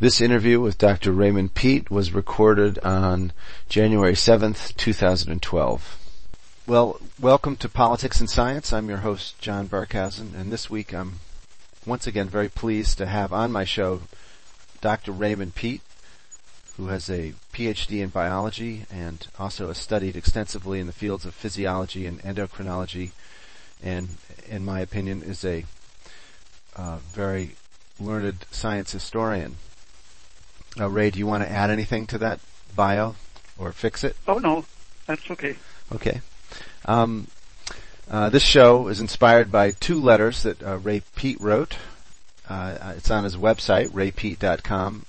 This interview with Dr. Raymond Peat was recorded on January 7th, 2012. Well, welcome to Politics and Science. I'm your host, John Barkhausen, and this week I'm once again very pleased to have on my show Dr. Raymond Peat, who has a PhD in biology and also has studied extensively in the fields of physiology and endocrinology, and in my opinion is a uh, very learned science historian. Uh, Ray, do you want to add anything to that bio or fix it? Oh no, that's okay. Okay. Um, uh, this show is inspired by two letters that uh, Ray Peat wrote. Uh, it's on his website, raypeat.com.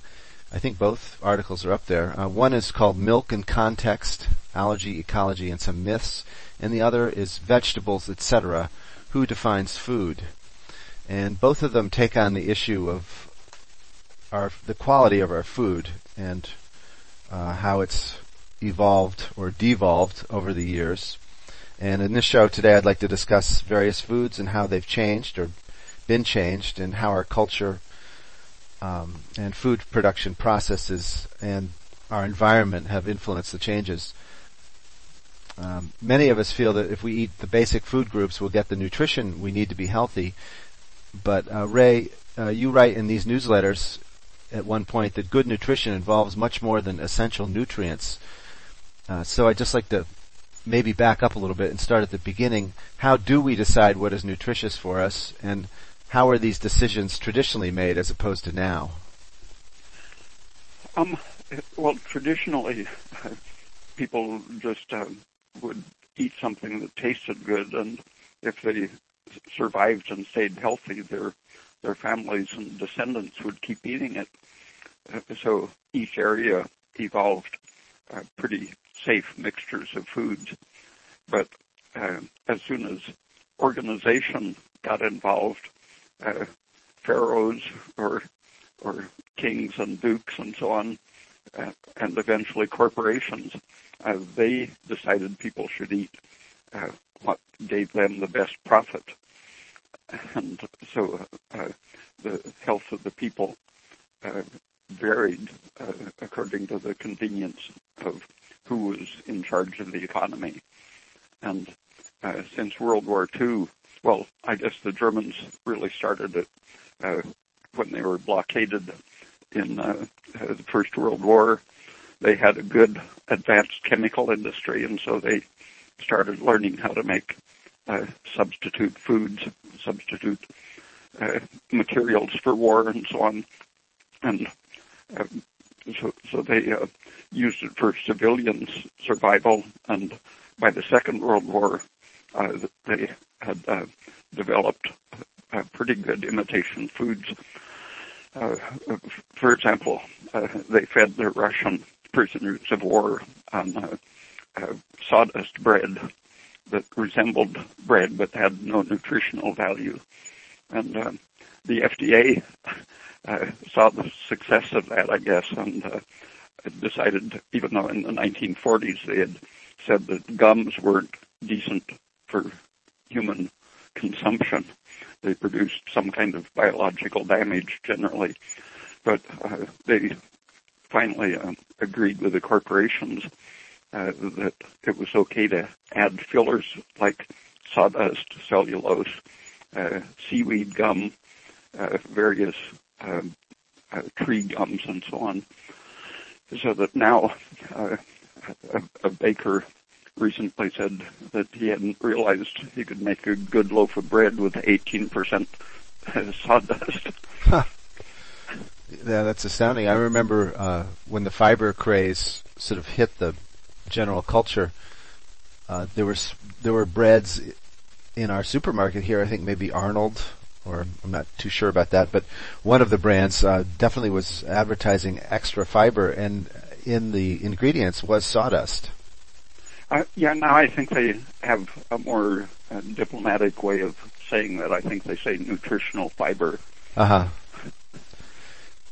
I think both articles are up there. Uh, one is called Milk in Context, Allergy, Ecology, and Some Myths, and the other is Vegetables, etc., Who Defines Food? And both of them take on the issue of our the quality of our food and uh, how it's evolved or devolved over the years. And in this show today, I'd like to discuss various foods and how they've changed or been changed, and how our culture um, and food production processes and our environment have influenced the changes. Um, many of us feel that if we eat the basic food groups, we'll get the nutrition we need to be healthy. But uh, Ray, uh, you write in these newsletters at one point that good nutrition involves much more than essential nutrients. Uh, so I'd just like to maybe back up a little bit and start at the beginning. How do we decide what is nutritious for us, and how are these decisions traditionally made as opposed to now? Um, well, traditionally, people just uh, would eat something that tasted good, and if they survived and stayed healthy, their their families and descendants would keep eating it. So each area evolved uh, pretty safe mixtures of foods. But uh, as soon as organization got involved, uh, pharaohs or or kings and dukes and so on, uh, and eventually corporations, uh, they decided people should eat uh, what gave them the best profit. And so uh, the health of the people uh, varied uh, according to the convenience of who was in charge of the economy. And since World War II, well, I guess the Germans really started it when they were blockaded in uh, the First World War. They had a good advanced chemical industry, and so they started learning how to make substitute foods, substitute uh, materials for war, and so on. And uh, so, so they uh, used it for civilians' survival, and by the Second World War, uh, they had uh, developed uh, pretty good imitation foods. Uh, for example, uh, they fed their Russian prisoners of war on uh, uh, sawdust bread that resembled bread but had no nutritional value. And uh, the FDA uh, saw the success of that, I guess, and uh, decided, even though in the 1940s they had said that gums weren't decent for human consumption, they produced some kind of biological damage generally, but uh, they finally uh, agreed with the corporations uh, that it was okay to add fillers like sawdust, cellulose, uh, seaweed gum, uh, various um, uh, tree gums and so on. So that now uh, a, a baker recently said that he hadn't realized he could make a good loaf of bread with 18% sawdust. Huh. Yeah, that's astounding. I remember uh, when the fiber craze sort of hit the general culture. Uh, there was there were breads in our supermarket here. I think maybe Arnold or I'm not too sure about that, but one of the brands uh, definitely was advertising extra fiber, and in the ingredients was sawdust. Uh, yeah, now I think they have a more uh, diplomatic way of saying that. I think they say nutritional fiber. Uh huh.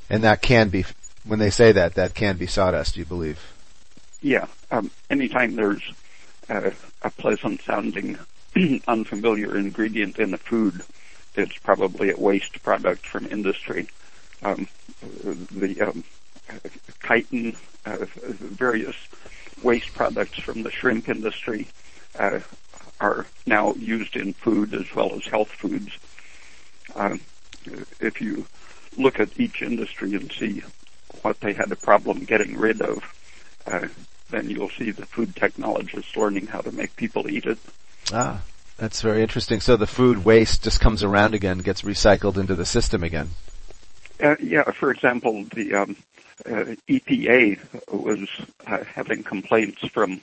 And that can be, when they say that, that can be sawdust, you believe? Yeah. Um, anytime there's uh, a pleasant sounding, unfamiliar ingredient in a food, it's probably a waste product from industry. Um, the um, chitin, uh, various waste products from the shrimp industry uh, are now used in food as well as health foods. Uh, if you look at each industry and see what they had a problem getting rid of, uh, then you'll see the food technologists learning how to make people eat it. Ah, that's very interesting. So the food waste just comes around again, gets recycled into the system again. Uh, yeah, for example, the um, uh, EPA was uh, having complaints from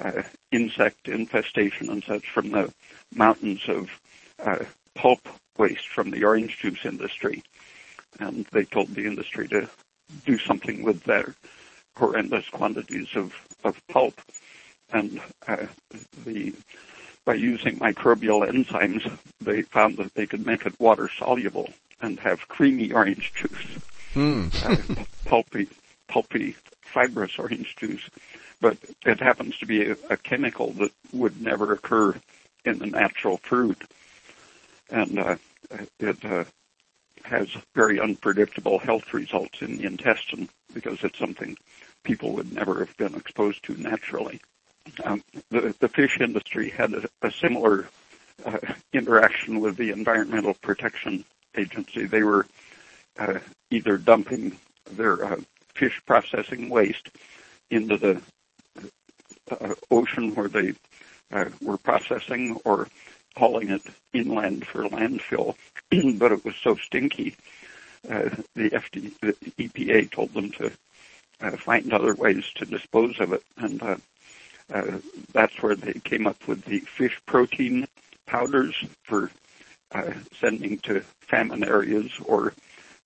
uh, insect infestation and such from the mountains of uh, pulp waste from the orange juice industry, and they told the industry to do something with their horrendous quantities of, of pulp. And uh, the by using microbial enzymes, they found that they could make it water soluble and have creamy orange juice, Hmm. uh, pulpy, pulpy, fibrous orange juice. But it happens to be a, a chemical that would never occur in the natural fruit, and uh, it uh, has very unpredictable health results in the intestine because it's something people would never have been exposed to naturally. Um, the, the fish industry had a, a similar uh, interaction with the Environmental Protection Agency. They were uh, either dumping their uh, fish processing waste into the uh, ocean where they uh, were processing or hauling it inland for landfill, but it was so stinky, uh, the, FD, the EPA told them to uh, find other ways to dispose of it, and uh, uh, that's where they came up with the fish protein powders for uh, sending to famine areas or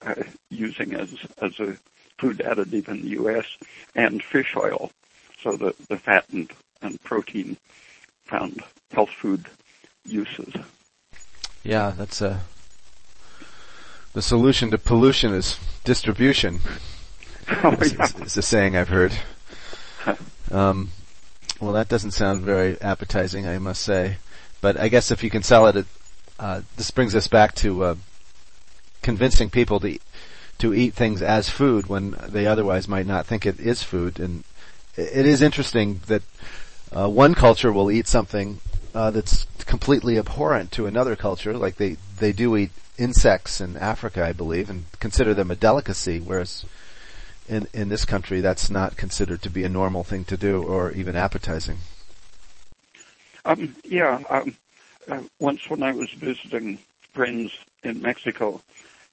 uh, using as as a food additive in the U.S. and fish oil, so that the fat and, and protein found health food uses. Yeah, that's a. The solution to pollution is distribution. Oh, yeah. is a saying I've heard. Um, well, that doesn't sound very appetizing, I must say. But I guess if you can sell it, it uh, this brings us back to uh, convincing people to to eat things as food when they otherwise might not think it is food. And it is interesting that uh, one culture will eat something uh, that's completely abhorrent to another culture, like they they do eat insects in Africa, I believe, and consider them a delicacy, whereas in in this country that's not considered to be a normal thing to do or even appetizing. Um, yeah, um, uh, once when I was visiting friends in Mexico,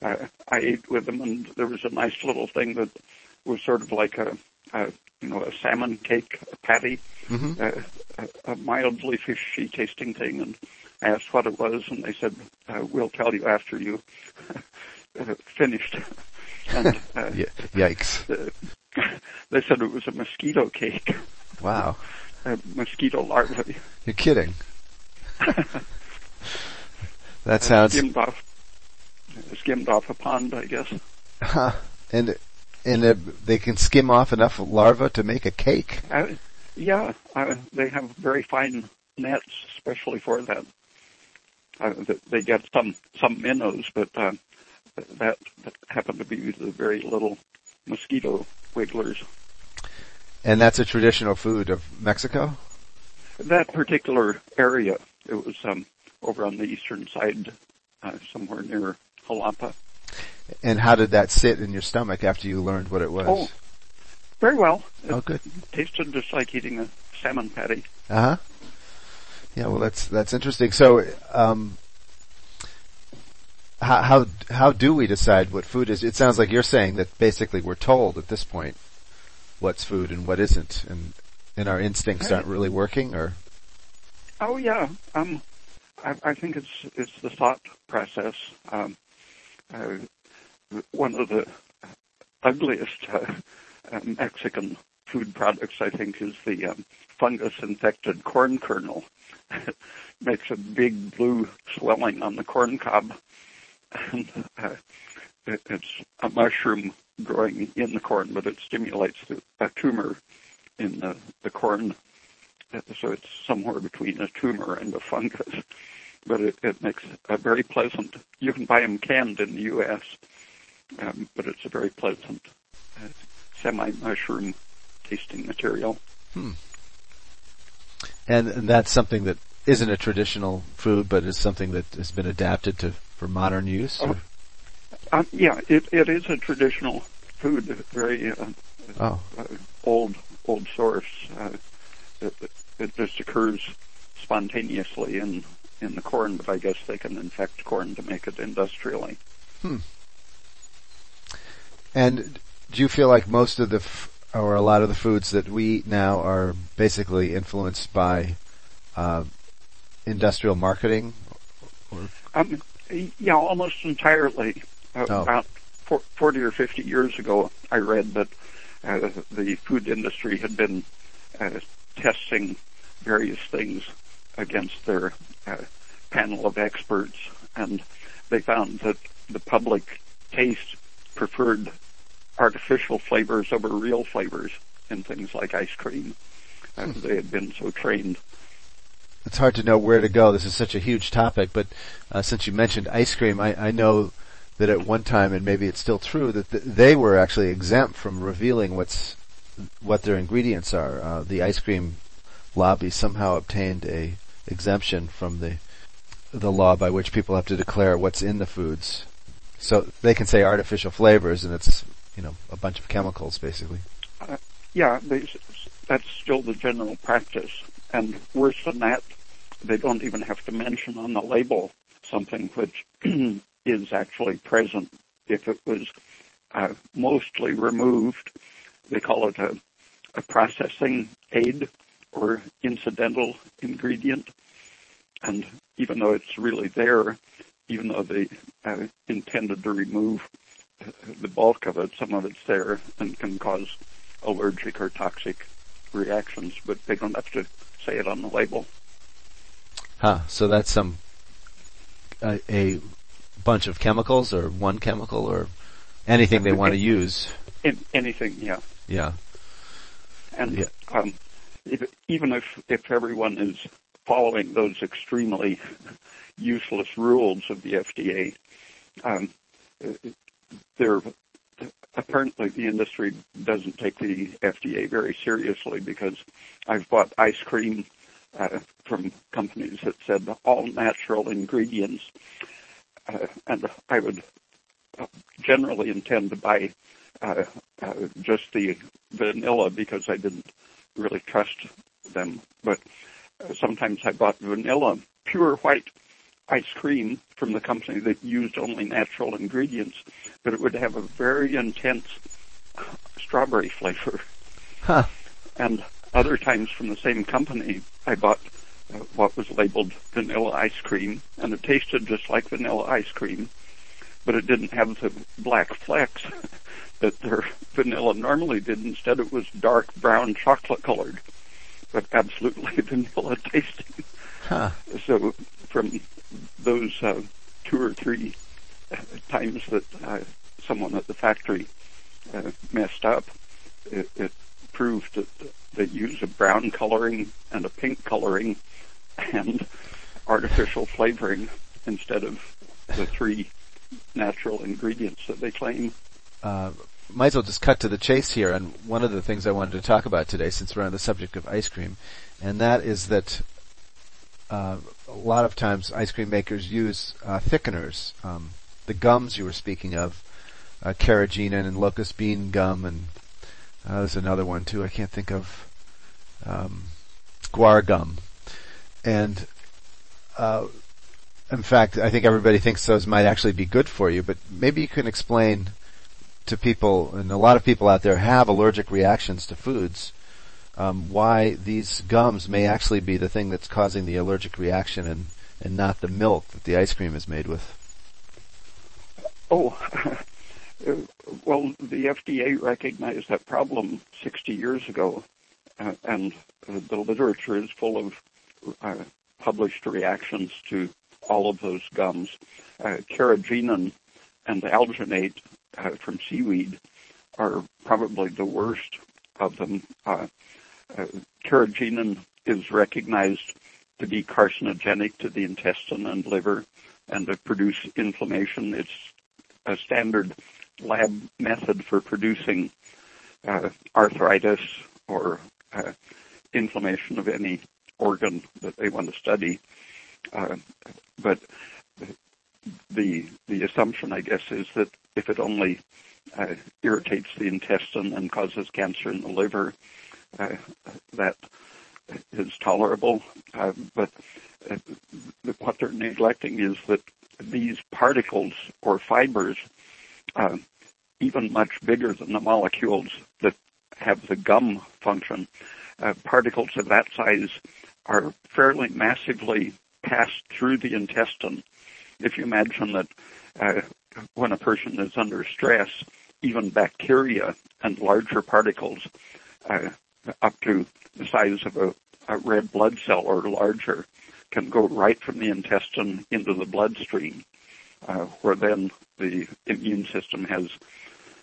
uh, I ate with them, and there was a nice little thing that was sort of like a, a you know, a salmon cake a patty, Mm-hmm. uh, a, a mildly fishy tasting thing, and I asked what it was, and they said, uh, "We'll tell you after you uh, finished." and uh, Y- yikes! they said it was a mosquito cake, Wow, a mosquito larvae. you're kidding. That sounds skimmed off, skimmed off a pond, I guess. Huh. and and uh, they can skim off enough larvae to make a cake. Uh, yeah, uh, they have very fine nets, especially for that. Uh, they get some some minnows, but uh, that, that happen to be the very little mosquito wigglers. And that's a traditional food of Mexico. That particular area, it was um, over on the eastern side, uh, somewhere near Jalapa. And how did that sit in your stomach after you learned what it was? Oh, very well. It Oh, good. tasted just like eating a salmon patty. Uh huh. Yeah, well, that's that's interesting. So, um, how how how do we decide what food is? It sounds like you're saying that basically we're told at this point what's food and what isn't, and and our instincts aren't really working, or Oh yeah, um, I, I think it's it's the thought process. Um, uh, one of the ugliest uh, uh, Mexican food products, I think, is the um, fungus-infected corn kernel. it makes a big blue swelling on the corn cob, and uh, it, it's a mushroom growing in the corn, but it stimulates the, a tumor in the, the corn so it's somewhere between a tumor and a fungus. But it, it makes a very pleasant. You can buy them canned in the U.S., um, but it's a very pleasant semi-mushroom tasting material. Hmm. And, and that's something that isn't a traditional food, but is something that has been adapted to for modern use. Uh, yeah, it it is a traditional food, very uh, oh. uh, old old source. Uh, it, it just occurs spontaneously in in the corn, but I guess they can infect corn to make it industrially. Hmm. And do you feel like most of the f- or a lot of the foods that we eat now are basically influenced by uh, industrial marketing? Um, yeah, almost entirely. Uh, oh. About for, 40 or 50 years ago, I read that uh, the food industry had been uh, testing various things against their uh, panel of experts, and they found that the public taste preferred artificial flavors over real flavors in things like ice cream. Hmm. They had been so trained. It's hard to know where to go. This is such a huge topic, but uh, since you mentioned ice cream, I, I, know that at one time, and maybe it's still true, that th- they were actually exempt from revealing what's what their ingredients are. Uh, the ice cream lobby somehow obtained a exemption from the the law by which people have to declare what's in the foods. So they can say artificial flavors, and it's you know a bunch of chemicals basically. Uh, yeah, that's still the general practice, and worse than that, they don't even have to mention on the label something which is actually present. If it was uh, mostly removed, they call it a, a processing aid or incidental ingredient. And even though it's really there, even though they uh, intended to remove the bulk of it, some of it's there and can cause allergic or toxic reactions, but they don't have to say it on the label. Huh. So that's some a, a bunch of chemicals, or one chemical, or anything they want to use. In, anything, yeah. Yeah. And yeah. Um, if, even if if everyone is following those extremely useless rules of the FDA, um, they're apparently the industry doesn't take the FDA very seriously because I've bought ice cream uh, from companies that said all natural ingredients, uh, and I would generally intend to buy uh, uh just the vanilla because I didn't really trust them. But uh, sometimes I bought vanilla, pure white ice cream from the company that used only natural ingredients, but it would have a very intense strawberry flavor. Huh. And other times from the same company, I bought uh, what was labeled vanilla ice cream, and it tasted just like vanilla ice cream, but it didn't have the black flecks that their vanilla normally did. Instead, it was dark brown chocolate colored, but absolutely vanilla tasting. Huh. So from those uh, two or three uh, times that uh, someone at the factory uh, messed up, it, it proved that they use a brown coloring and a pink coloring and artificial flavoring instead of the three natural ingredients that they claim. Uh, might as well just cut to the chase here and one of the things I wanted to talk about today since we're on the subject of ice cream and that is that uh, a lot of times ice cream makers use uh, thickeners. Um, the gums you were speaking of, uh, carrageenan and locust bean gum, and uh, there's another one too. I can't think of um, guar gum, and uh, in fact, I think everybody thinks those might actually be good for you. But maybe you can explain to people, and a lot of people out there have allergic reactions to foods um, why these gums may actually be the thing that's causing the allergic reaction and, and not the milk that the ice cream is made with. Oh, well, the FDA recognized that problem 60 years ago, uh, and uh, the literature is full of uh, published reactions to all of those gums. Uh, carrageenan and alginate uh, from seaweed are probably the worst of them. Uh, carrageenan is recognized to be carcinogenic to the intestine and liver and to produce inflammation. It's a standard lab method for producing uh, arthritis or uh, inflammation of any organ that they want to study. Uh, but the the assumption, I guess, is that if it only uh, irritates the intestine and causes cancer in the liver, uh, that is tolerable. Uh, but what they're neglecting is that these particles or fibers, uh, even much bigger than the molecules that have the gum function, uh, particles of that size are fairly massively passed through the intestine. If you imagine that uh, when a person is under stress, even bacteria and larger particles uh, up to the size of a, a red blood cell or larger can go right from the intestine into the bloodstream, uh, where then the immune system has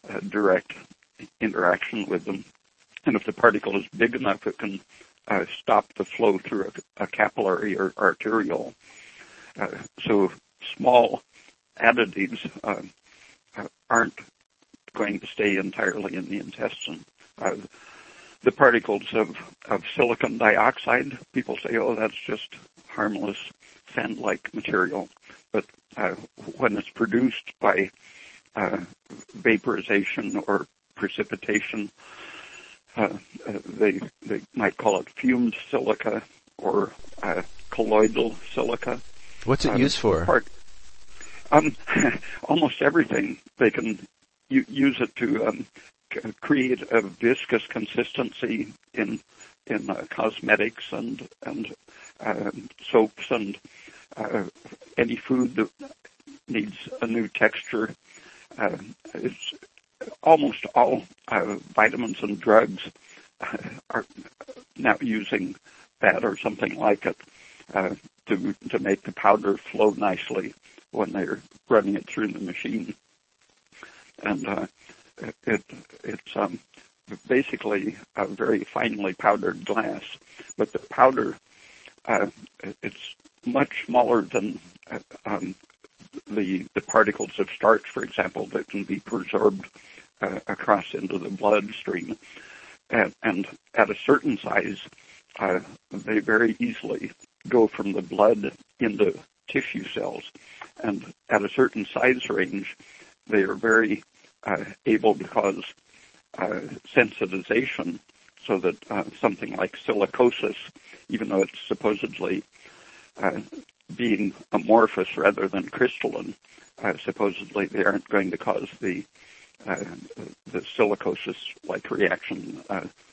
a direct interaction with them. And if the particle is big enough, it can uh, stop the flow through a, a capillary or arteriole. Uh, so small additives uh, aren't going to stay entirely in the intestine. Uh, the particles of, of silicon dioxide, people say, oh, that's just harmless sand-like material. But uh, when it's produced by uh, vaporization or precipitation, uh, uh, they they might call it fumed silica or uh, colloidal silica. What's it uh, used for? Part, um, almost everything. They can u- use it to um, c- create a viscous consistency in in uh, cosmetics and and um, soaps and uh, any food that needs a new texture. Uh, it's almost all uh, vitamins and drugs uh, are now using that or something like it uh, to to make the powder flow nicely when they're running it through the machine. And uh, it it's um, basically a very finely powdered glass, but the powder uh, it's much smaller than uh, um, the the particles of starch, for example, that can be absorbed uh, across into the bloodstream, and, and at a certain size, uh, they very easily go from the blood into tissue cells, and at a certain size range, they are very uh, able to cause uh, sensitization, so that uh, something like silicosis, even though it's supposedly uh, being amorphous rather than crystalline, uh, supposedly they aren't going to cause the uh, the silicosis-like reaction,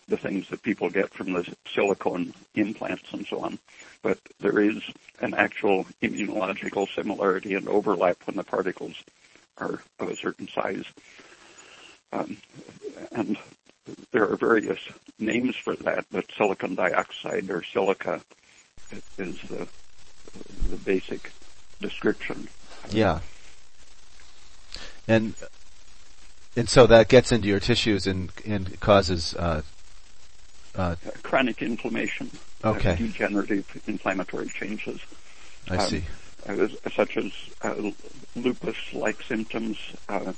the things that people get from the silicone implants and so on. But there is an actual immunological similarity and overlap when the particles are of a certain size. Um, and there are various names for that, but silicon dioxide or silica is the the basic description. Yeah. And and so that gets into your tissues and and causes uh, uh, chronic inflammation, uh, okay, uh, degenerative inflammatory changes. I um, see. Uh, such as uh, lupus-like symptoms. Um,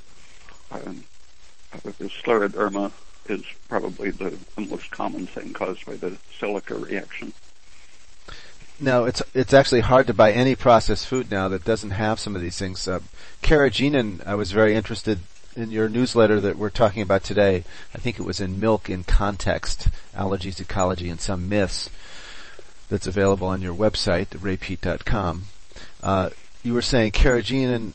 scleroderma is probably the, most common thing caused by the silica reaction. Now it's it's actually hard to buy any processed food now that doesn't have some of these things. Uh, carrageenan, I was very interested in your newsletter that we're talking about today. I think it was in Milk in Context, Allergies, Ecology, and Some Myths. That's available on your website, raypeat.com. Uh, you were saying carrageenan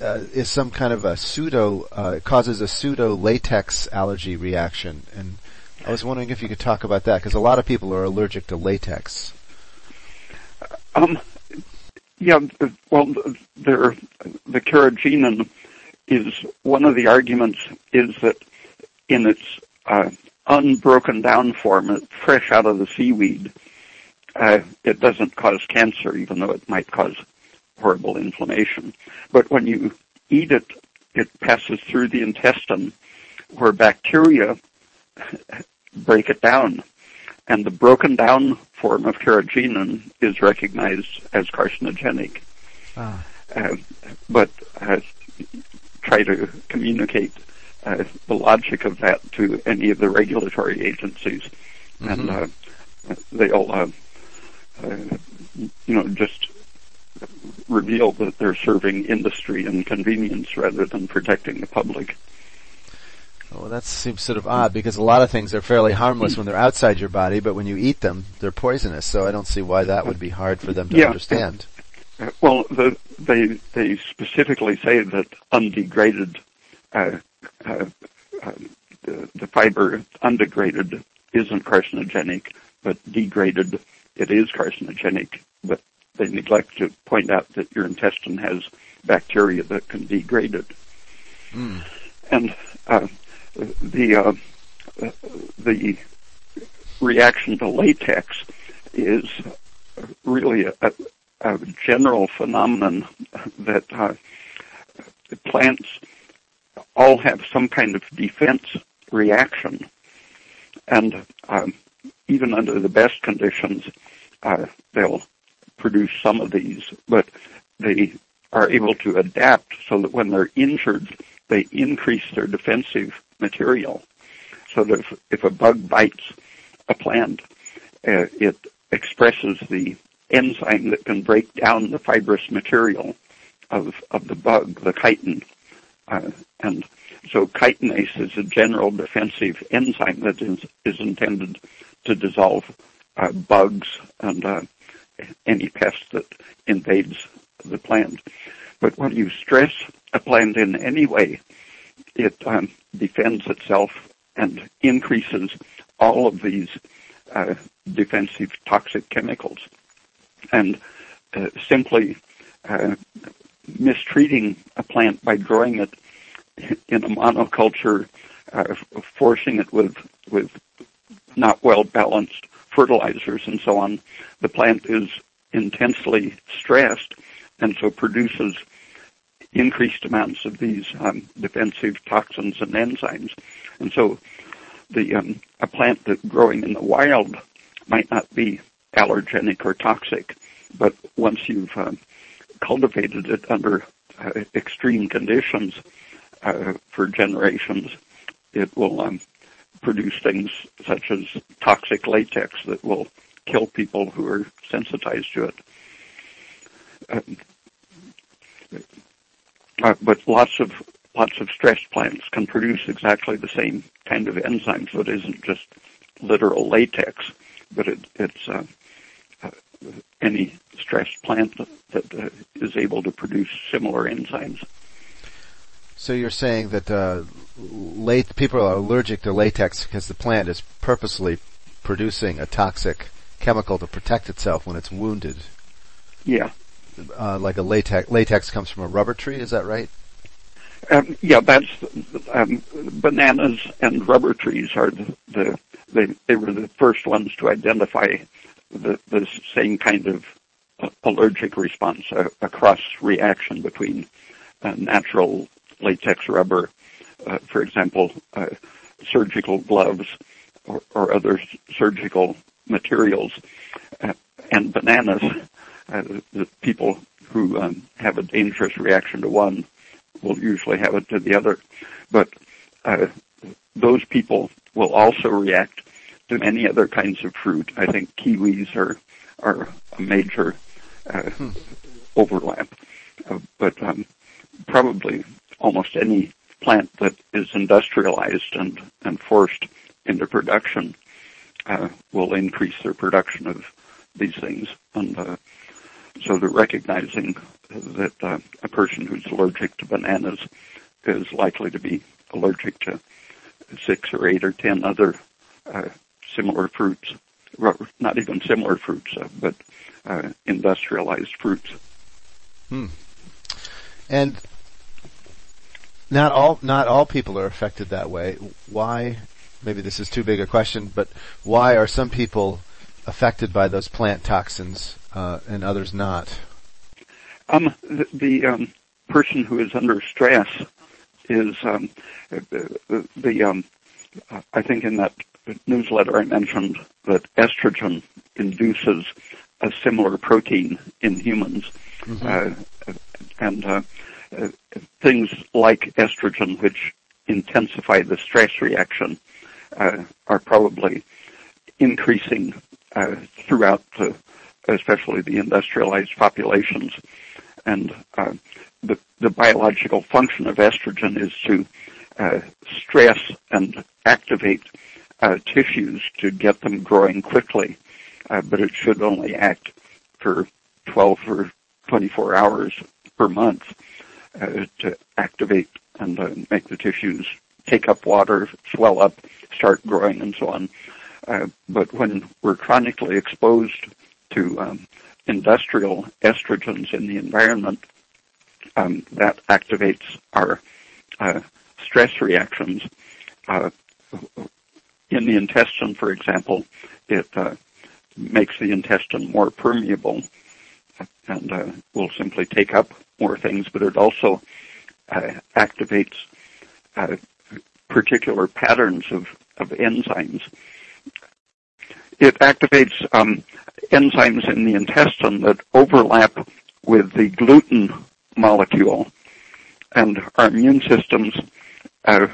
uh, is some kind of a pseudo uh, causes a pseudo latex allergy reaction, and I was wondering if you could talk about that because a lot of people are allergic to latex. Um, yeah, well, there, the carrageenan is one of the arguments is that in its uh, unbroken down form, fresh out of the seaweed, uh, it doesn't cause cancer, even though it might cause horrible inflammation. But when you eat it, it passes through the intestine where bacteria break it down and the broken down form of carrageenan is recognized as carcinogenic. Ah. Uh, but uh, try to communicate uh, the logic of that to any of the regulatory agencies, mm-hmm. and uh, they all, uh, uh, you know, just reveal that they're serving industry and convenience rather than protecting the public. Well, that seems sort of odd because a lot of things are fairly harmless when they're outside your body, but when you eat them, they're poisonous. So I don't see why that would be hard for them to yeah. understand. Well, the, they they specifically say that undegraded uh, uh, uh, the, the fiber undegraded isn't carcinogenic, but degraded it is carcinogenic. But they neglect to point out that your intestine has bacteria that can degrade it. Mm. And uh, the uh, the reaction to latex is really a, a general phenomenon that uh, plants all have some kind of defense reaction, and um, even under the best conditions, uh, they'll produce some of these, but they are able to adapt so that when they're injured, they increase their defensive material. So that if, if a bug bites a plant, uh, it expresses the enzyme that can break down the fibrous material of, of the bug, the chitin. Uh, and so chitinase is a general defensive enzyme that is, is intended to dissolve uh, bugs and uh, any pest that invades the plant. But when you stress a plant in any way, it um, defends itself and increases all of these uh, defensive toxic chemicals. And uh, simply uh, mistreating a plant by growing it in a monoculture, uh, forcing it with with not well balanced fertilizers and so on, the plant is intensely stressed and so produces increased amounts of these um, defensive toxins and enzymes. And so the um, a plant that growing in the wild might not be allergenic or toxic, but once you've uh, cultivated it under uh, extreme conditions uh, for generations, it will um, produce things such as toxic latex that will kill people who are sensitized to it. Um, uh, but lots of lots of stressed plants can produce exactly the same kind of enzymes. So it isn't just literal latex, but it, it's uh, uh, any stressed plant that, that uh, is able to produce similar enzymes. So you're saying that uh, late, people are allergic to latex because the plant is purposely producing a toxic chemical to protect itself when it's wounded. Yeah. Uh, like a latex. Latex comes from a rubber tree. Is that right? Um, yeah, that's um, bananas and rubber trees are the, the they they were the first ones to identify the the same kind of allergic response, a, a cross reaction between uh, natural latex rubber, uh, for example, uh, surgical gloves or, or, other surgical materials, uh, and bananas. Uh, the people who um, have a dangerous reaction to one will usually have it to the other, but uh, those people will also react to many other kinds of fruit. I think kiwis are are a major uh, hmm. overlap, uh, but um, probably almost any plant that is industrialized and, and forced into production uh, will increase their production of these things. And uh, so they're recognizing that uh, a person who's allergic to bananas is likely to be allergic to six or eight or ten other uh, similar fruits, not even similar fruits, uh, but uh, industrialized fruits. Hmm. And not all not all people are affected that way. Why? Maybe this is too big a question, but why are some people affected by those plant toxins uh, and others not? Um, the, the um, person who is under stress is um, the, the um, I think in that newsletter I mentioned that estrogen induces a similar protein in humans, mm-hmm. uh, and uh, uh, things like estrogen, which intensify the stress reaction uh, are probably increasing uh, throughout the, especially the industrialized populations. And uh, the, the biological function of estrogen is to uh, stress and activate uh, tissues to get them growing quickly, uh, but it should only act for 12 or 24 hours per month uh, to activate and uh, make the tissues take up water, swell up, start growing, and so on. Uh, but when we're chronically exposed to um, industrial estrogens in the environment, um, that activates our uh, stress reactions. Uh, in the intestine, for example, it uh, makes the intestine more permeable and uh, will simply take up more things, but it also uh, activates uh, particular patterns of, of enzymes. It activates um, enzymes in the intestine that overlap with the gluten molecule, and our immune systems uh,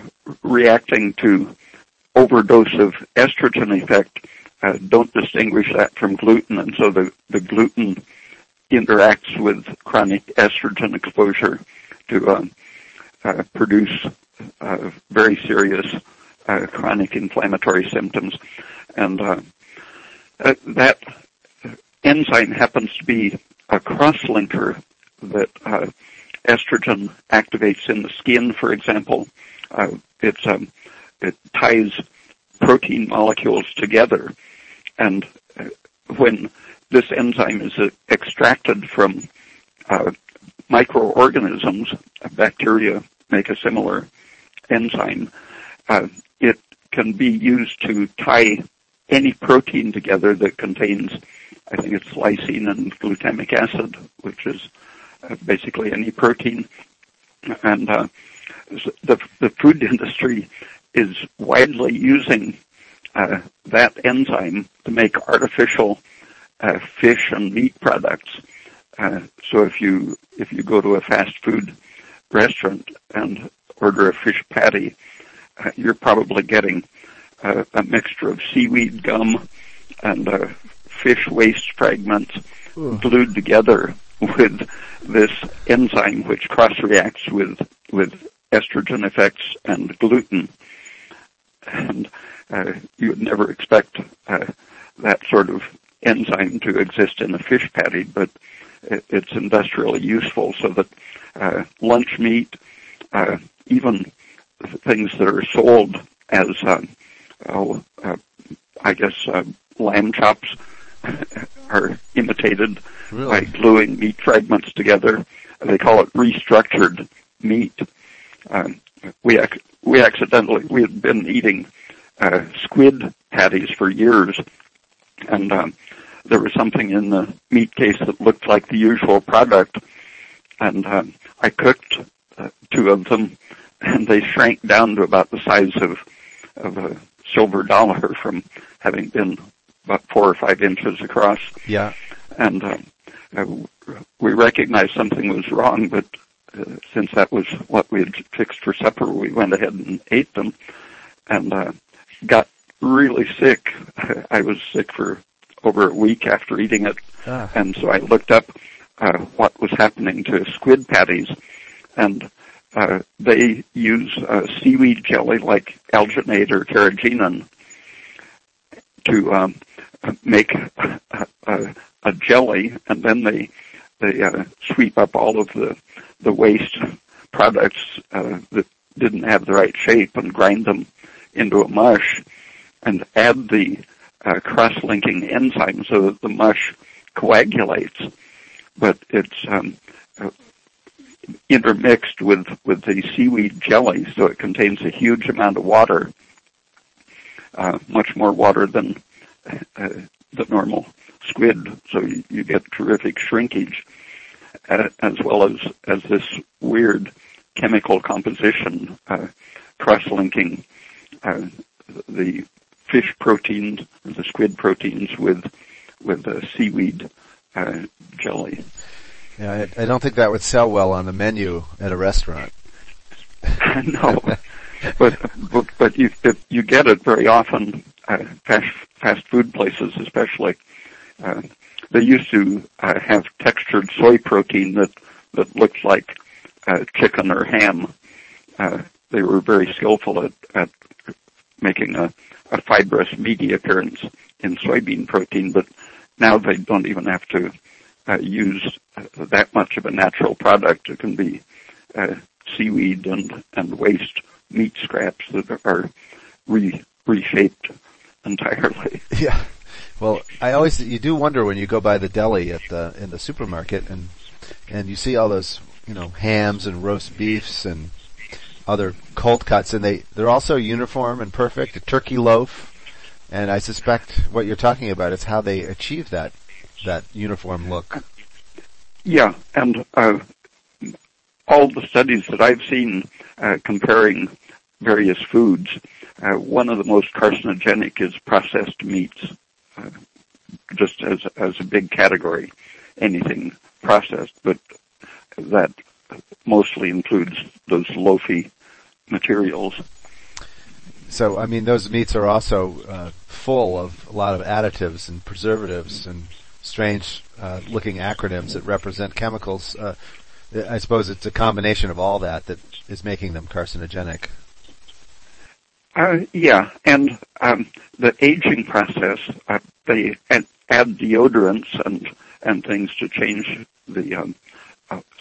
reacting to overdose of estrogen effect uh, don't distinguish that from gluten, and so the, the gluten interacts with chronic estrogen exposure to um, uh, produce uh, very serious uh, chronic inflammatory symptoms. And uh, uh, that enzyme happens to be a cross-linker that uh, estrogen activates in the skin, for example. it's um, it ties protein molecules together, and when this enzyme is extracted from uh, microorganisms. Bacteria make a similar enzyme. Uh, it can be used to tie any protein together that contains, I think it's lysine and glutamic acid, which is uh, basically any protein. And uh, the, the food industry is widely using uh, that enzyme to make artificial uh, fish and meat products. Uh, so if you if you go to a fast food restaurant and order a fish patty, uh, you're probably getting uh, a mixture of seaweed gum and uh, fish waste fragments Ooh. glued together with this enzyme which cross reacts with with estrogen effects and gluten. And uh, you would never expect uh, that sort of enzyme to exist in a fish patty, but it's industrially useful so that uh, lunch meat, uh, even things that are sold as, um, oh, uh, I guess, uh, lamb chops are imitated really? by gluing meat fragments together. They call it restructured meat. Um, we ac- we accidentally we had been eating uh, squid patties for years, and um, there was something in the meat case that looked like the usual product, and uh, I cooked uh, two of them, and they shrank down to about the size of of a silver dollar from having been about four or five inches across. Yeah, and uh, uh, we recognized something was wrong, but uh, since that was what we had fixed for supper, we went ahead and ate them, and uh, got really sick. I was sick for over a week after eating it. Ah. And so I looked up uh, what was happening to squid patties, and uh, they use uh, seaweed jelly like alginate or carrageenan to um, make a, a, a, jelly, and then they they uh, sweep up all of the the waste products uh, that didn't have the right shape and grind them into a mush, and add the uh, cross-linking enzyme so that the mush coagulates, but it's um, uh, intermixed with with the seaweed jelly, so it contains a huge amount of water, uh, much more water than uh, the normal squid. So you, you get terrific shrinkage, uh, as well as as this weird chemical composition uh, cross-linking the fish proteins, the squid proteins with with the seaweed uh, jelly. Yeah, I, I, don't think that would sell well on the menu at a restaurant. no, but, but but you you get it very often. Uh, fast fast food places, especially. Uh, they used to uh, have textured soy protein that that looks like uh, chicken or ham. Uh, they were very skillful at, at making a, a fibrous meaty appearance in soybean protein, but now they don't even have to uh, use that much of a natural product. It can be uh, seaweed and, and waste meat scraps that are re, reshaped entirely. Yeah. Well, I always you do wonder when you go by the deli at the in the supermarket and and you see all those you know hams and roast beefs and other cold cuts and they they're also uniform and perfect. A turkey loaf, and I suspect what you're talking about is how they achieve that that uniform look. Yeah, and uh, all the studies that I've seen uh, comparing various foods, uh, one of the most carcinogenic is processed meats, uh, just as as a big category, anything processed, but that mostly includes those loafy materials. So, I mean, those meats are also uh, full of a lot of additives and preservatives and strange uh, looking acronyms that represent chemicals. Uh, I suppose it's a combination of all that that is making them carcinogenic. Uh, yeah, and um, the aging process, uh, they add, deodorants and and things to change the um, uh,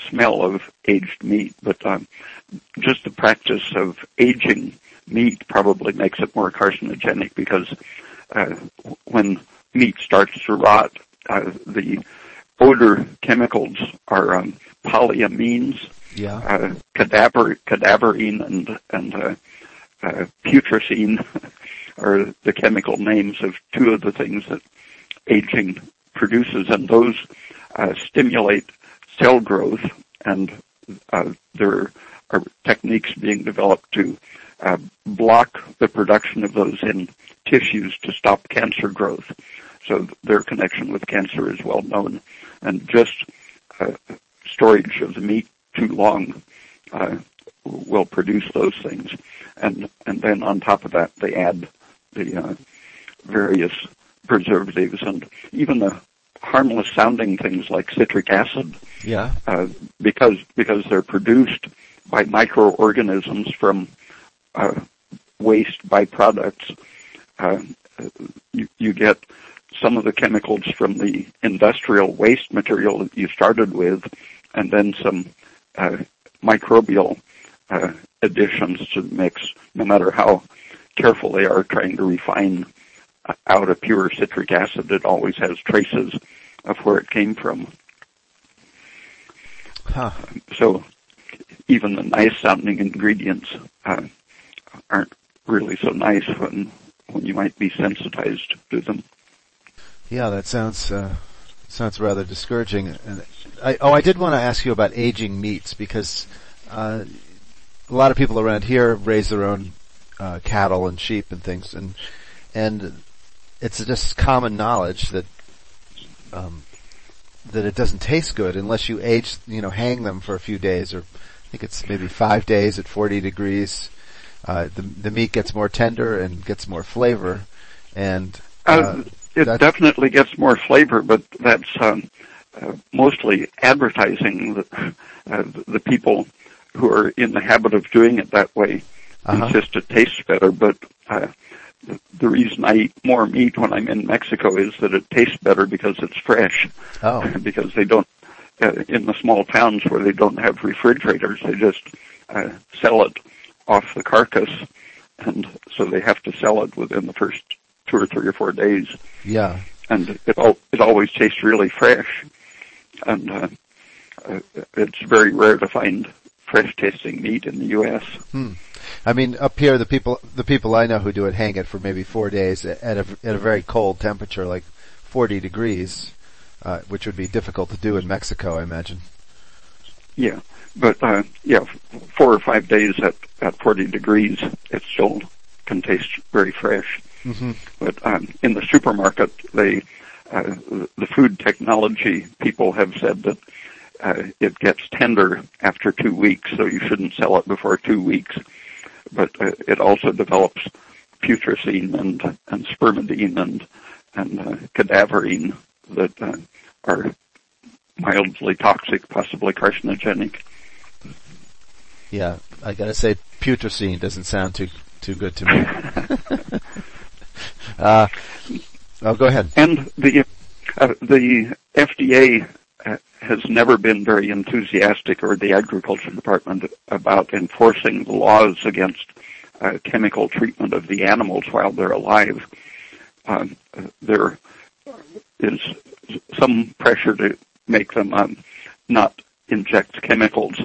smell of aged meat, but um, just the practice of aging meat probably makes it more carcinogenic because uh, when meat starts to rot, uh, the odor chemicals are um, polyamines, yeah. uh, cadaver, cadaverine, and and uh, uh, putrescine are the chemical names of two of the things that aging produces, and those uh, stimulate cell growth, and uh, there are techniques being developed to uh, block the production of those in tissues to stop cancer growth. So their connection with cancer is well known, and just uh, storage of the meat too long uh, will produce those things, and and then on top of that they add the uh, various preservatives. And even the harmless sounding things like citric acid. Yeah. Uh, because because they're produced by microorganisms from uh, waste byproducts. Uh, you, you get some of the chemicals from the industrial waste material that you started with, and then some uh, microbial uh, additions to the mix, no matter how careful they are trying to refine out a pure citric acid, it always has traces of where it came from. Huh. So even the nice sounding ingredients uh, aren't really so nice when when you might be sensitized to them. Yeah, that sounds uh, sounds rather discouraging. And I, oh, I did want to ask you about aging meats because uh, a lot of people around here raise their own uh, cattle and sheep and things, and and it's just common knowledge that um, that it doesn't taste good unless you age, you know, hang them for a few days, or I think it's maybe five days at 40 degrees. Uh, the the meat gets more tender and gets more flavor, and uh, uh it definitely gets more flavor, but that's um, uh, mostly advertising. The, uh, the people who are in the habit of doing it that way uh-huh. insist it tastes better, but uh, the reason I eat more meat when I'm in Mexico is that it tastes better because it's fresh. Oh. because they don't, uh, in the small towns where they don't have refrigerators, they just uh, sell it off the carcass, and so they have to sell it within the first two or three or four days. Yeah. And it all, it always tastes really fresh, and uh, uh, it's very rare to find fresh tasting meat in the U.S. Hmm. I mean, up here, the people the people I know who do it hang it for maybe four days at a at a very cold temperature, like 40 degrees, uh, which would be difficult to do in Mexico, I imagine. Yeah, but uh, yeah, four or five days at at 40 degrees, it still can taste very fresh. Mm-hmm. But um, in the supermarket, they uh, the food technology people have said that uh, it gets tender after two weeks, so you shouldn't sell it before two weeks but uh, it also develops putrescine and and spermidine and and uh, cadaverine that uh, are mildly toxic, possibly carcinogenic. Yeah, I gotta say, putrescine doesn't sound too too good to me. uh, oh, go ahead. And the uh, the FDA has never been very enthusiastic, or the agriculture department, about enforcing the laws against uh, chemical treatment of the animals while they're alive. Um, there is some pressure to make them um, not inject chemicals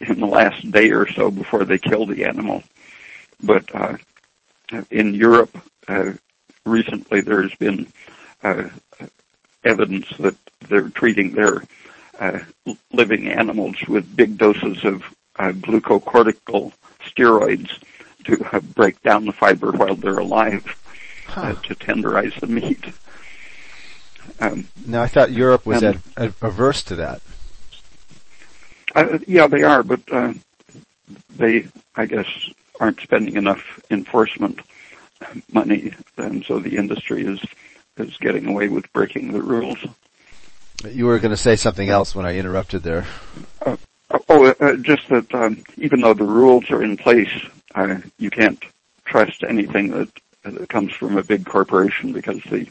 in the last day or so before they kill the animal. But uh, in Europe, uh, recently there's been uh, evidence that they're treating their uh, living animals with big doses of uh, glucocorticoid steroids to uh, break down the fiber while they're alive huh. to tenderize the meat. Um, now, I thought Europe was and, averse to that. Uh, yeah, they are, but uh, they, I guess, aren't spending enough enforcement money, and so the industry is is getting away with breaking the rules. You were going to say something else when I interrupted there. Uh, oh, uh, just that um, even though the rules are in place, uh, you can't trust anything that, that comes from a big corporation because the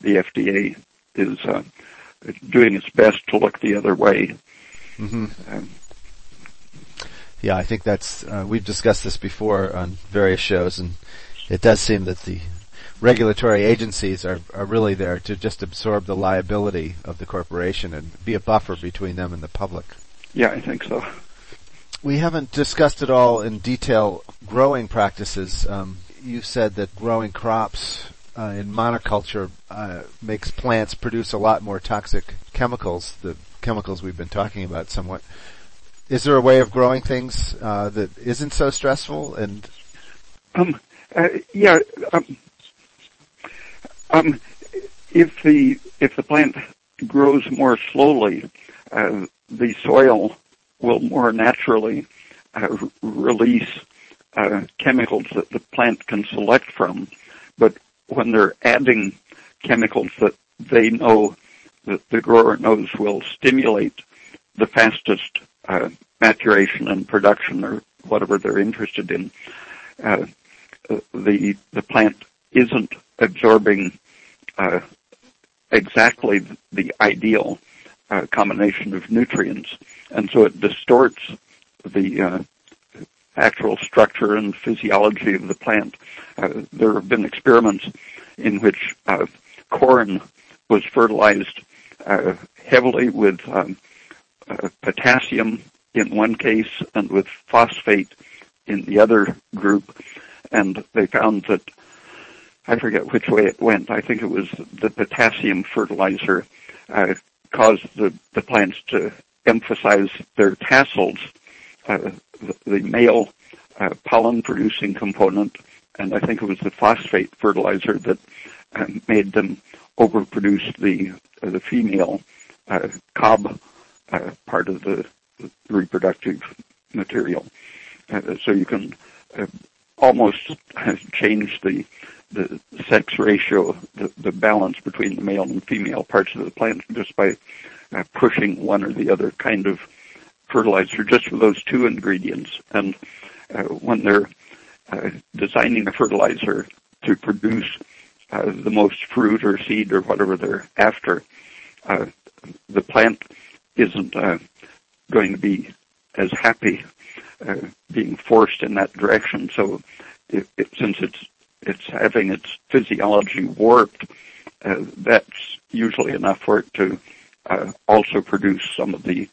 the FDA is uh, doing its best to look the other way. Mm-hmm. Um, yeah, I think that's uh, we've discussed this before on various shows, and it does seem that the regulatory agencies are, are really there to just absorb the liability of the corporation and be a buffer between them and the public. Yeah, I think so. We haven't discussed at all in detail growing practices. Um, you said that growing crops uh, in monoculture uh, makes plants produce a lot more toxic chemicals, the chemicals we've been talking about somewhat. Is there a way of growing things uh, that isn't so stressful? And um, uh, yeah, um, um, if the if the plant grows more slowly, uh, the soil will more naturally uh, release chemicals that the plant can select from. But when they're adding chemicals that they know that the grower knows will stimulate the fastest uh, maturation and production or whatever they're interested in, uh, the the plant isn't absorbing uh, exactly the ideal uh, combination of nutrients, and so it distorts the uh, actual structure and physiology of the plant. Uh, there have been experiments in which uh, corn was fertilized uh, heavily with um, potassium in one case and with phosphate in the other group, and they found that I forget which way it went. I think it was the potassium fertilizer uh, caused the, the plants to emphasize their tassels uh, the, the male uh, pollen producing component, and I think it was the phosphate fertilizer that uh, made them overproduce the uh, the female uh, cob part of the reproductive material. So you can almost change the the sex ratio, the, the balance between the male and female parts of the plant just by pushing one or the other kind of fertilizer just for those two ingredients. And uh, when they're uh, designing a fertilizer to produce uh, the most fruit or seed or whatever they're after, uh, the plant isn't uh, going to be as happy uh, being forced in that direction. So, it, it, since it's it's having its physiology warped, that's usually enough for it to also produce some of the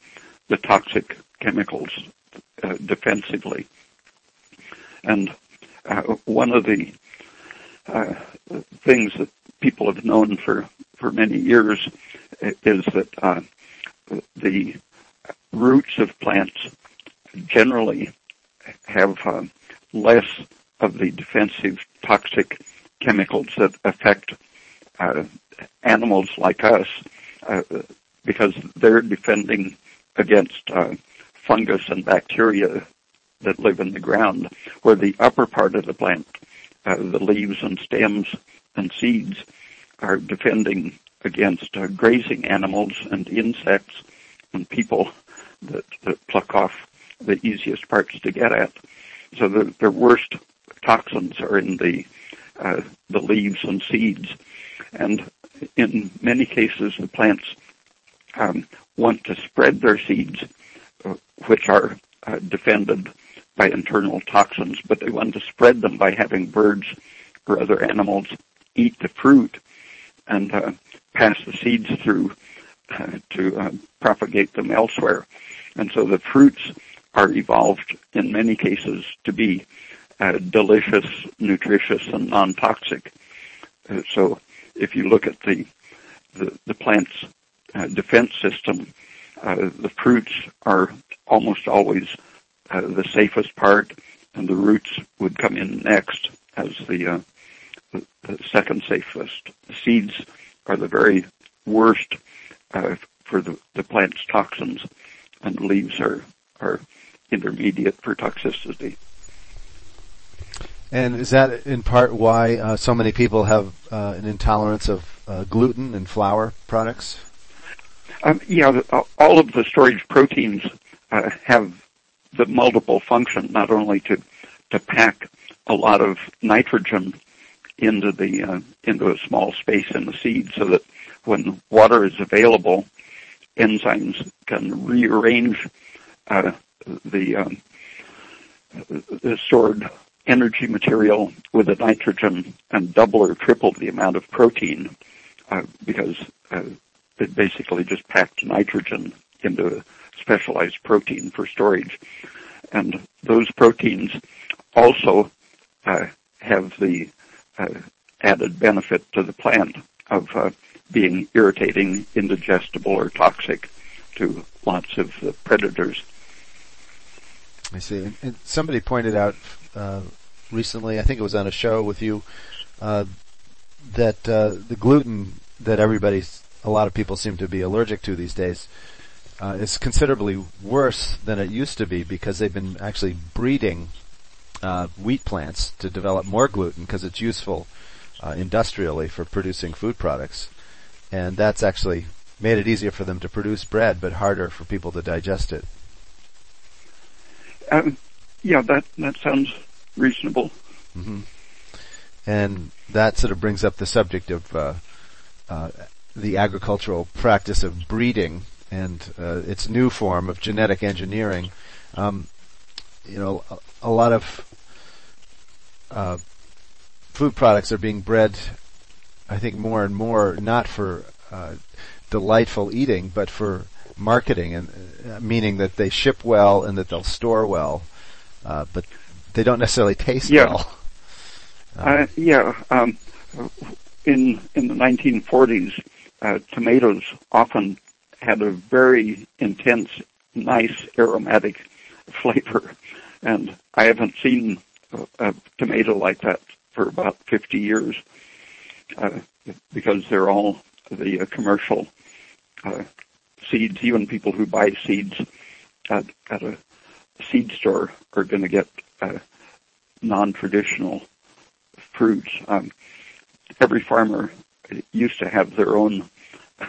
the toxic chemicals uh, defensively. And uh, one of the uh, things that people have known for, for many years is that uh, the roots of plants generally have uh, less of the defensive toxic chemicals that affect uh, animals like us because they're defending against uh, fungus and bacteria that live in the ground, where the upper part of the plant, uh, the leaves and stems and seeds, are defending against uh, grazing animals and insects and people that, that, pluck off the easiest parts to get at. So the, their worst toxins are in the uh, the leaves and seeds, and in many cases the plants um, want to spread their seeds, uh, which are uh, defended by internal toxins, but they want to spread them by having birds or other animals eat the fruit and uh, pass the seeds through uh, to uh, propagate them elsewhere. And so the fruits are evolved in many cases to be uh, delicious, nutritious, and non-toxic. Uh, so if you look at the the, the plant's uh, defense system, the fruits are almost always the safest part, and the roots would come in next as the the, the second safest. The seeds are the very worst uh, for the, the plant's toxins, and leaves are, are intermediate for toxicity. And is that in part why uh, so many people have uh, an intolerance of uh, gluten and flour products? Um, yeah, the, all of the storage proteins uh, have the multiple function, not only to to pack a lot of nitrogen into the uh, into a small space in the seed, so that when water is available, enzymes can rearrange uh, the, um, the stored energy material with the nitrogen and double or triple the amount of protein uh, because uh, it basically just packed nitrogen into a specialized protein for storage. And those proteins also uh, have the uh, added benefit to the plant of uh, being irritating, indigestible, or toxic to lots of predators. I see. And somebody pointed out uh, recently, I think it was on a show with you, uh, that uh, the gluten that everybody, a lot of people seem to be allergic to these days, uh, is considerably worse than it used to be because they've been actually breeding uh, wheat plants to develop more gluten because it's useful industrially for producing food products, and that's actually made it easier for them to produce bread, but harder for people to digest it. Um, yeah, that that sounds reasonable. Mm-hmm. And that sort of brings up the subject of uh, uh, the agricultural practice of breeding and uh, its new form of genetic engineering. Um, you know, a, a lot of uh, food products are being bred, I think, more and more not for uh, delightful eating, but for marketing, and uh, meaning that they ship well and that they'll store well, uh, but they don't necessarily taste yeah. well. Uh, yeah, um, in in the 1940s, uh, tomatoes often had a very intense, nice aromatic flavor, and I haven't seen a, a tomato like that for about 50 years uh, because they're all the uh, commercial uh, seeds. Even people who buy seeds at, at a seed store are going to get uh, non-traditional fruits. Um, every farmer used to have their own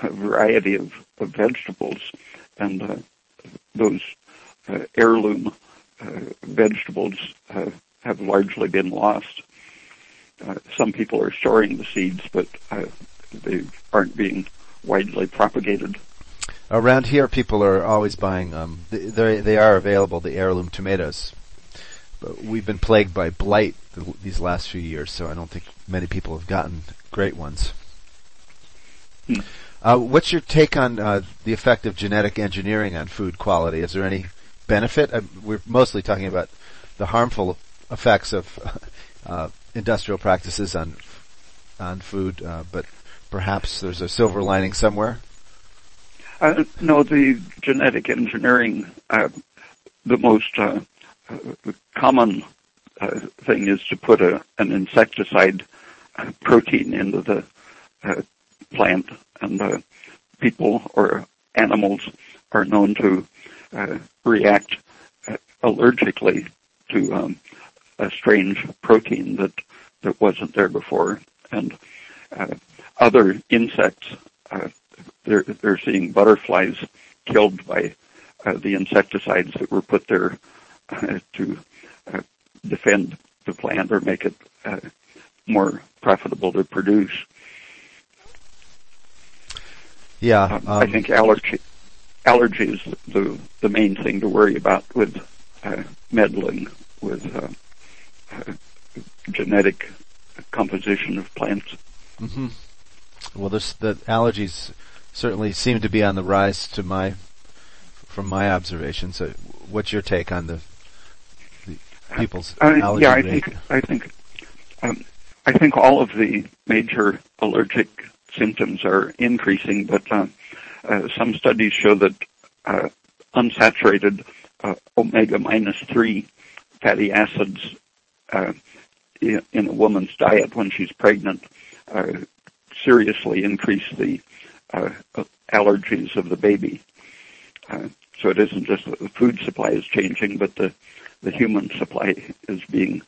variety of, of vegetables, and uh, those uh, heirloom uh, vegetables uh, have largely been lost. Uh, some people are storing the seeds, but uh, they aren't being widely propagated. Around here, people are always buying. Um, they they are available. The heirloom tomatoes, but we've been plagued by blight these last few years, so I don't think many people have gotten great ones. Hmm. Uh, what's your take on uh, the effect of genetic engineering on food quality? Is there any benefit? Uh, we're mostly talking about the harmful effects of uh, industrial practices on on food, uh, but perhaps there's a silver lining somewhere. Uh, no, the genetic engineering, uh, the most uh, common uh, thing is to put a, an insecticide protein into the uh, plant, and people or animals are known to react allergically to um, a strange protein that that wasn't there before, and uh, other insects. They're they're seeing butterflies killed by uh, the insecticides that were put there uh, to uh, defend the plant or make it uh, more profitable to produce. Yeah, um, I um, think allergy allergy is the the main thing to worry about with uh, meddling with uh, uh, genetic composition of plants. Mm-hmm. Well, this, the allergies certainly seem to be on the rise to my from my observations. So what's your take on the, the people's uh, allergy Yeah, I rate? think I think um, I think all of the major allergic symptoms are increasing, but uh, uh, some studies show that uh, unsaturated uh, omega minus three fatty acids uh, in, in, a woman's diet when she's pregnant uh, seriously increase the allergies of the baby. so it isn't just that the food supply is changing, but the the human supply is being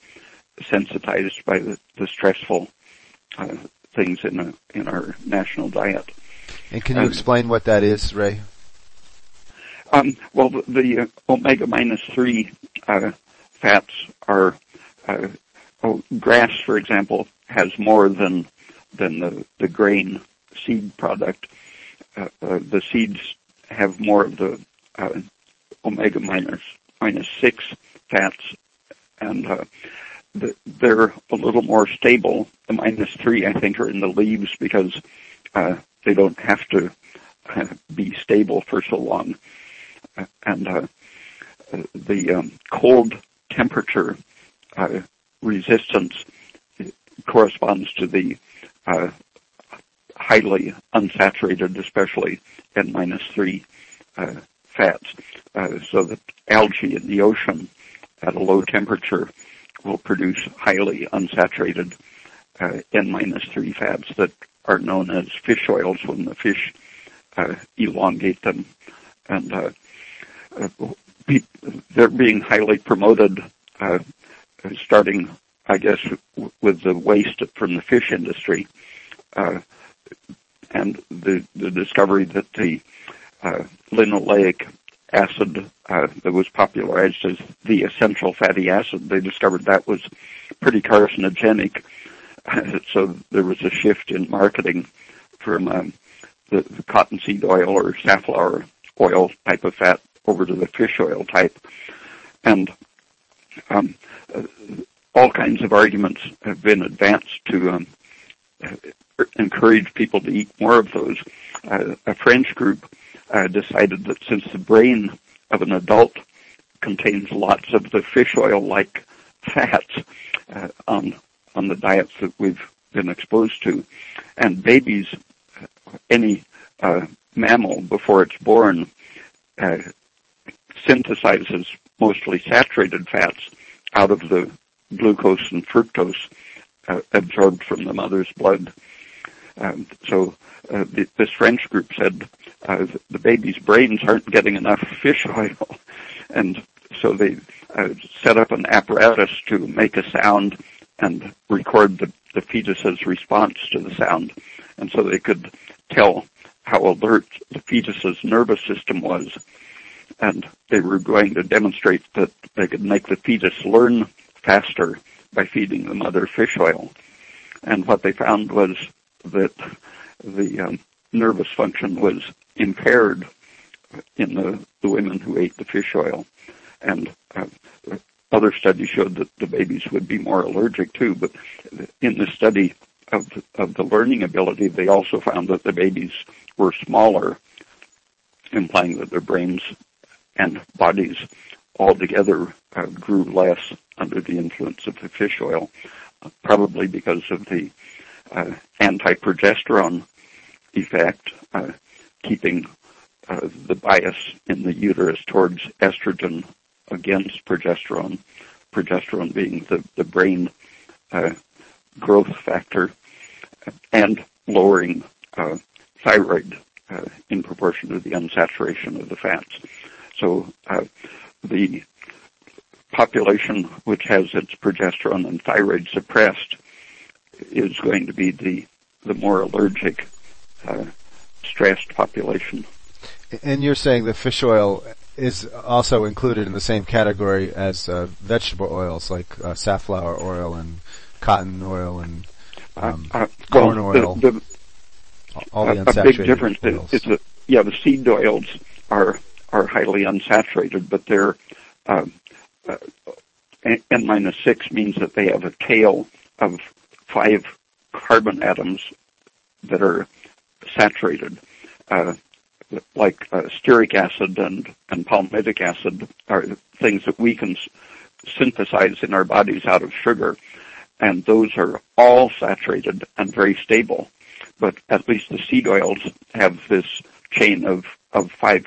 sensitized by the, the stressful uh, things in a, in our national diet. And can you um, explain what that is, Ray? Um, well, the, the uh, omega minus three uh, fats are uh, oh, grass, for example, has more than than the, the grain seed product. Uh, uh, the seeds have more of the uh, omega minus minus six fats, and the, they're a little more stable. The minus three, I think, are in the leaves because they don't have to be stable for so long. And uh, the um, cold temperature uh, resistance corresponds to the uh, highly unsaturated, especially N minus three uh, fats. Uh, so that algae in the ocean at a low temperature will produce highly unsaturated uh, N minus three fats that are known as fish oils when the fish uh, elongate them. And uh, uh, they're being highly promoted, uh, starting, I guess, with the waste from the fish industry, and the the discovery that the uh, linoleic acid uh, that was popularized as the essential fatty acid, they discovered that was pretty carcinogenic. so there was a shift in marketing from um, the, the cottonseed oil or safflower oil type of fat over to the fish oil type. And um, uh, all kinds of arguments have been advanced to um, encourage people to eat more of those. Uh, a French group uh, decided that since the brain of an adult contains lots of the fish oil-like fats uh, on on the diets that we've been exposed to, and babies, any uh, mammal before it's born, uh, synthesizes mostly saturated fats out of the glucose and fructose uh, absorbed from the mother's blood. Um, so uh, the, this French group said uh, the baby's brains aren't getting enough fish oil, and so they uh, set up an apparatus to make a sound and record the, the fetus's response to the sound, and so they could tell how alert the fetus's nervous system was. And they were going to demonstrate that they could make the fetus learn faster by feeding the mother fish oil. And what they found was that the um, nervous function was impaired in the, the women who ate the fish oil. And uh, other studies showed that the babies would be more allergic too, but in the study of, of the learning ability, they also found that the babies were smaller, implying that their brains and bodies altogether uh, grew less under the influence of the fish oil, probably because of the uh, anti-progesterone effect, uh, keeping uh, the bias in the uterus towards estrogen against progesterone, progesterone being the, the brain uh, growth factor, and lowering thyroid in proportion to the unsaturation of the fats. So uh, the population which has its progesterone and thyroid suppressed is going to be the the more allergic, uh, stressed population. And you're saying that fish oil is also included in the same category as uh, vegetable oils like uh, safflower oil and cotton oil and um, uh, uh corn well, oil. The, the, all the a, a big difference oils. is that yeah, the seed oils are are highly unsaturated, but they're um, uh, n minus six means that they have a tail of five carbon atoms that are saturated. Uh, like uh, stearic acid and, and palmitic acid are things that we can s- synthesize in our bodies out of sugar. And those are all saturated and very stable. But at least the seed oils have this chain of, of five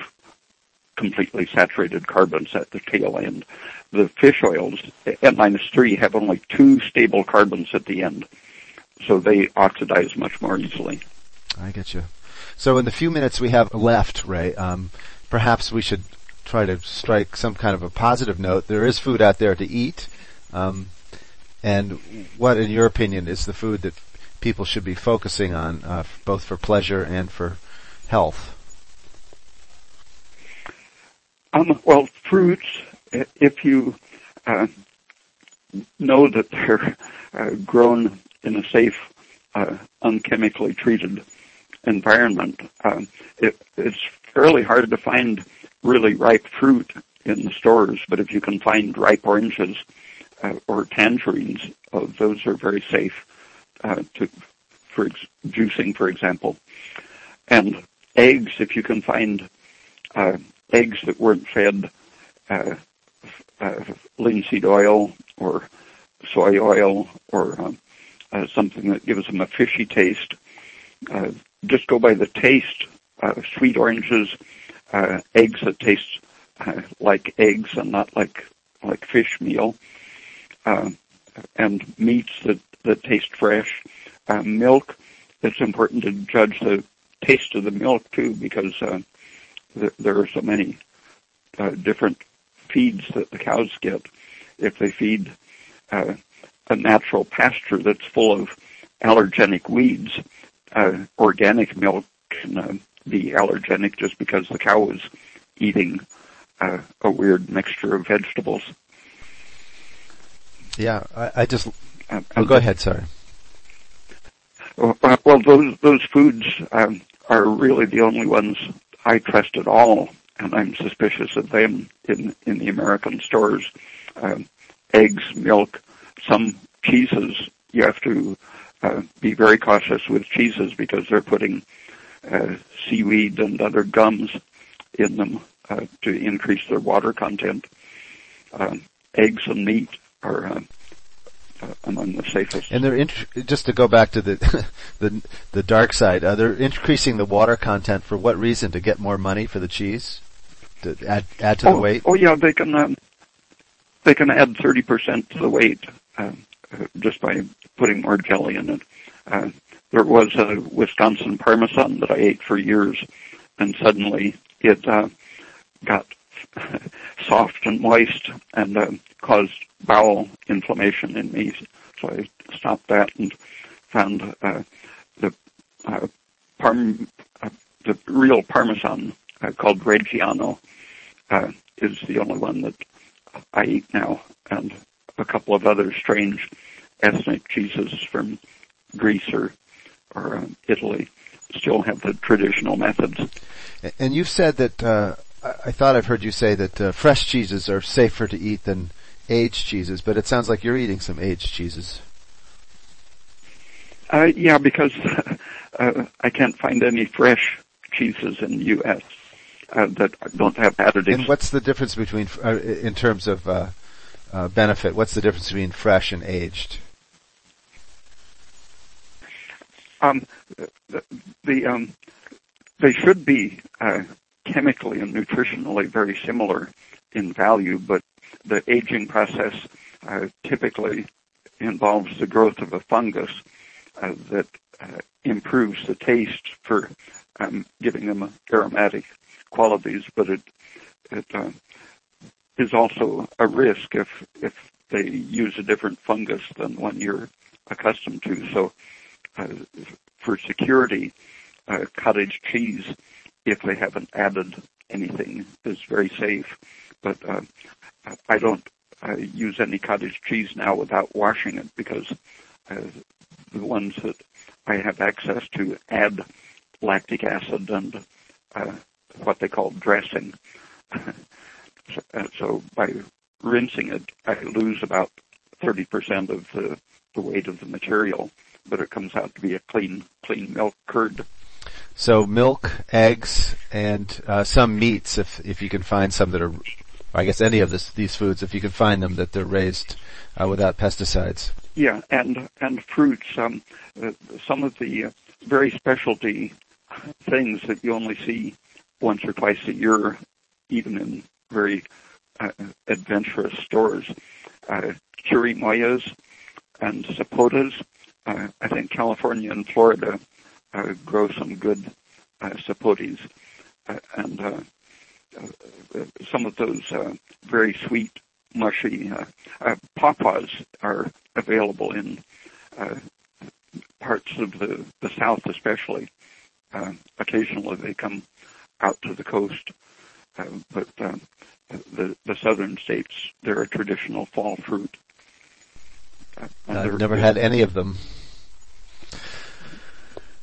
completely saturated carbons at the tail end. The fish oils, at minus three, have only two stable carbons at the end. So they oxidize much more easily. I get you. So in the few minutes we have left, Ray, um, perhaps we should try to strike some kind of a positive note. There is food out there to eat. Um, and what, in your opinion, is the food that people should be focusing on, uh, both for pleasure and for health? Um, well, fruits, if you uh, know that they're uh, grown in a safe, uh, unchemically treated environment, um, it, it's fairly hard to find really ripe fruit in the stores, but if you can find ripe oranges uh, or tangerines, uh, those are very safe uh, to for ex- juicing, for example. And eggs, if you can find uh, eggs that weren't fed uh, uh, linseed oil or soy oil or um, uh, something that gives them a fishy taste. Uh, just go by the taste. Uh, sweet oranges, uh, eggs that taste uh, like eggs and not like like fish meal, uh, and meats that that taste fresh. Uh, milk. It's important to judge the taste of the milk too, because uh, th- there are so many uh, different feeds that the cows get. If they feed uh, a natural pasture that's full of allergenic weeds, uh, organic milk can uh, be allergenic just because the cow is eating uh, a weird mixture of vegetables. Yeah, I, I just. Uh, oh, go ahead. Sorry. Uh, well, those those foods um, are really the only ones I trust at all, and I'm suspicious of them in in the American stores. Um, eggs, milk, some cheeses. You have to uh, be very cautious with cheeses because they're putting uh, seaweed and other gums in them uh, to increase their water content. Um, eggs and meat are uh, among the safest. And they're int- just to go back to the the the dark side. Uh, they're increasing the water content for what reason? To get more money for the cheese? To add add to oh, the weight? Oh yeah, they can um, they can add thirty percent to the weight uh, just by putting more jelly in it. Uh, there was a Wisconsin Parmesan that I ate for years, and suddenly it uh, got soft and moist and uh, caused bowel inflammation in me. So I stopped that and found uh, the uh, parm, uh, the real Parmesan uh, called Reggiano uh, is the only one that I eat now, and a couple of other strange ethnic cheeses from Greece or or uh, Italy still have the traditional methods. And you've said that I thought I've heard you say that fresh cheeses are safer to eat than aged cheeses, but it sounds like you're eating some aged cheeses. Uh, yeah, because uh, I can't find any fresh cheeses in the U.S. Uh, that don't have additives. And what's the difference between, uh, in terms of uh, uh, benefit? What's the difference between fresh and aged? Um, the, the um, they should be chemically and nutritionally very similar in value, but the aging process uh, typically involves the growth of a fungus uh, that uh, improves the taste for um, giving them aromatic qualities, but it it uh, is also a risk if if they use a different fungus than one you're accustomed to. So, uh, for security, uh, cottage cheese, if they haven't added anything, is very safe. But I don't uh, use any cottage cheese now without washing it because uh, the ones that I have access to add lactic acid and uh, what they call dressing. so, uh, so by rinsing it, I lose about 30% of the, the weight of the material, but it comes out to be a clean, clean milk curd. So milk, eggs, and uh, some meats, if if you can find some that are, I guess any of this, these foods, if you can find them that they're raised uh, without pesticides. Yeah, and and fruits. Um, uh, some of the uh, very specialty things that you only see once or twice a year, even in very uh, adventurous stores. Uh, chirimoyas and sapotas. Uh, I think California and Florida grow some good uh, sapotes, and some of those uh, very sweet, mushy uh, uh, pawpaws are available in uh, parts of the, the South, especially. Occasionally, they come out to the coast, but the the southern states they're a traditional fall fruit. I've never had any of them.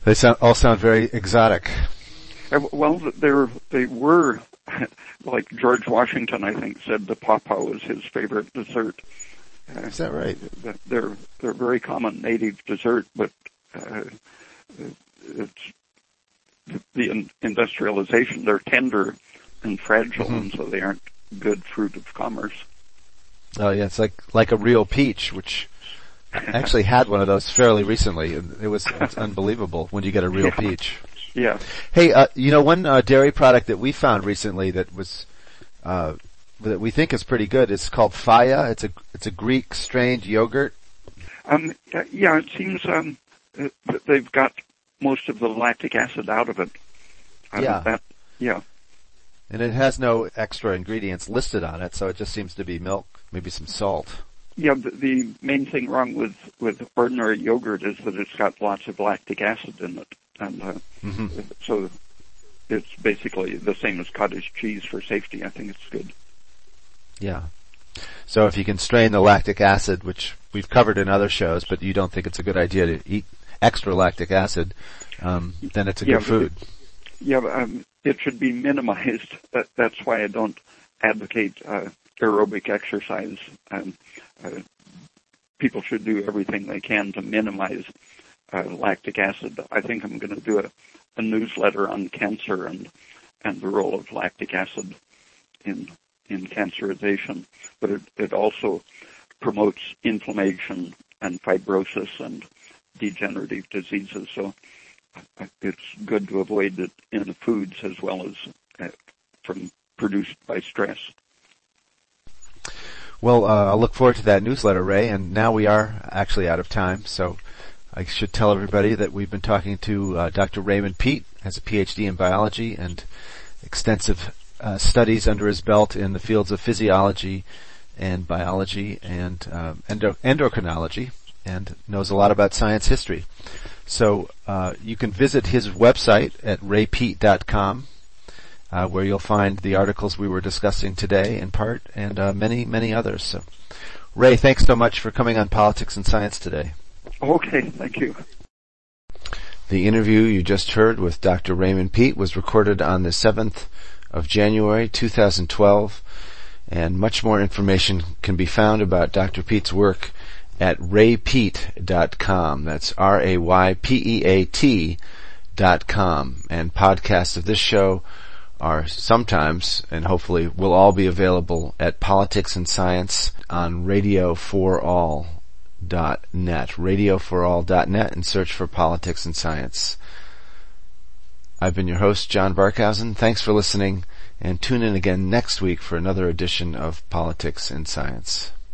They sound, all sound very exotic. Well, they're they were like George Washington, I think, said the pawpaw was his favorite dessert. Uh, Is that right? They're they're very common native dessert, but uh, it's the industrialization. They're tender and fragile, mm-hmm. and so they aren't good fruit of commerce. Oh yeah, it's like like a real peach, which I actually had one of those fairly recently, and it was it's unbelievable when you get a real yeah. peach. Yeah. Hey, uh, you know, one uh, dairy product that we found recently that was uh, that we think is pretty good. It's called Fage. It's a it's a Greek strained yogurt. Um, yeah, it seems um, that they've got most of the lactic acid out of it. yeah. That, yeah. And it has no extra ingredients listed on it, so it just seems to be milk, maybe some salt. Yeah, the, the main thing wrong with with ordinary yogurt is that it's got lots of lactic acid in it, and uh, mm-hmm. so it's basically the same as cottage cheese for safety. I think it's good. Yeah. So if you can strain the lactic acid, which we've covered in other shows, but you don't think it's a good idea to eat extra lactic acid, um, then it's a yeah, good food. It, yeah, um, it should be minimized. That, that's why I don't advocate uh, aerobic exercise. Um, uh, people should do everything they can to minimize uh, lactic acid. I think I'm going to do a, a newsletter on cancer and and the role of lactic acid in in cancerization, but it, it also promotes inflammation and fibrosis and degenerative diseases. So uh, it's good to avoid it in foods as well as uh, from produced by stress. Well, uh, I'll look forward to that newsletter, Ray. And now we are actually out of time, so I should tell everybody that we've been talking to uh, Dr. Raymond Peat, has a PhD in biology and extensive uh, studies under his belt in the fields of physiology and biology and um, endo- endocrinology, and knows a lot about science history. So uh, you can visit his website at raypeat.com, uh, where you'll find the articles we were discussing today in part, and uh, many, many others. So, Ray, thanks so much for coming on Politics and Science today. Okay, thank you. The interview you just heard with Dr. Raymond Peat was recorded on the 7th of January 2012, and much more information can be found about Dr. Peat's work at raypeat.com. That's R-A-Y-P-E-A-T dot com. And podcasts of this show are sometimes, and hopefully will all be available at Politics and Science on Radio for All dot net, radioforall.net, and search for Politics and Science. I've been your host, John Barkhausen. Thanks for listening, and tune in again next week for another edition of Politics and Science.